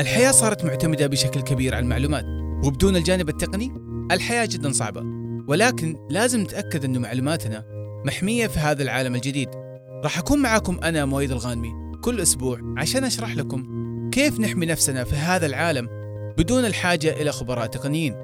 الحياة صارت معتمدة بشكل كبير على المعلومات وبدون الجانب التقني الحياة جدا صعبة. ولكن لازم نتأكد أن معلوماتنا محمية في هذا العالم الجديد. راح أكون معاكم أنا مويد الغانمي كل أسبوع عشان أشرح لكم كيف نحمي نفسنا في هذا العالم بدون الحاجة إلى خبراء تقنيين.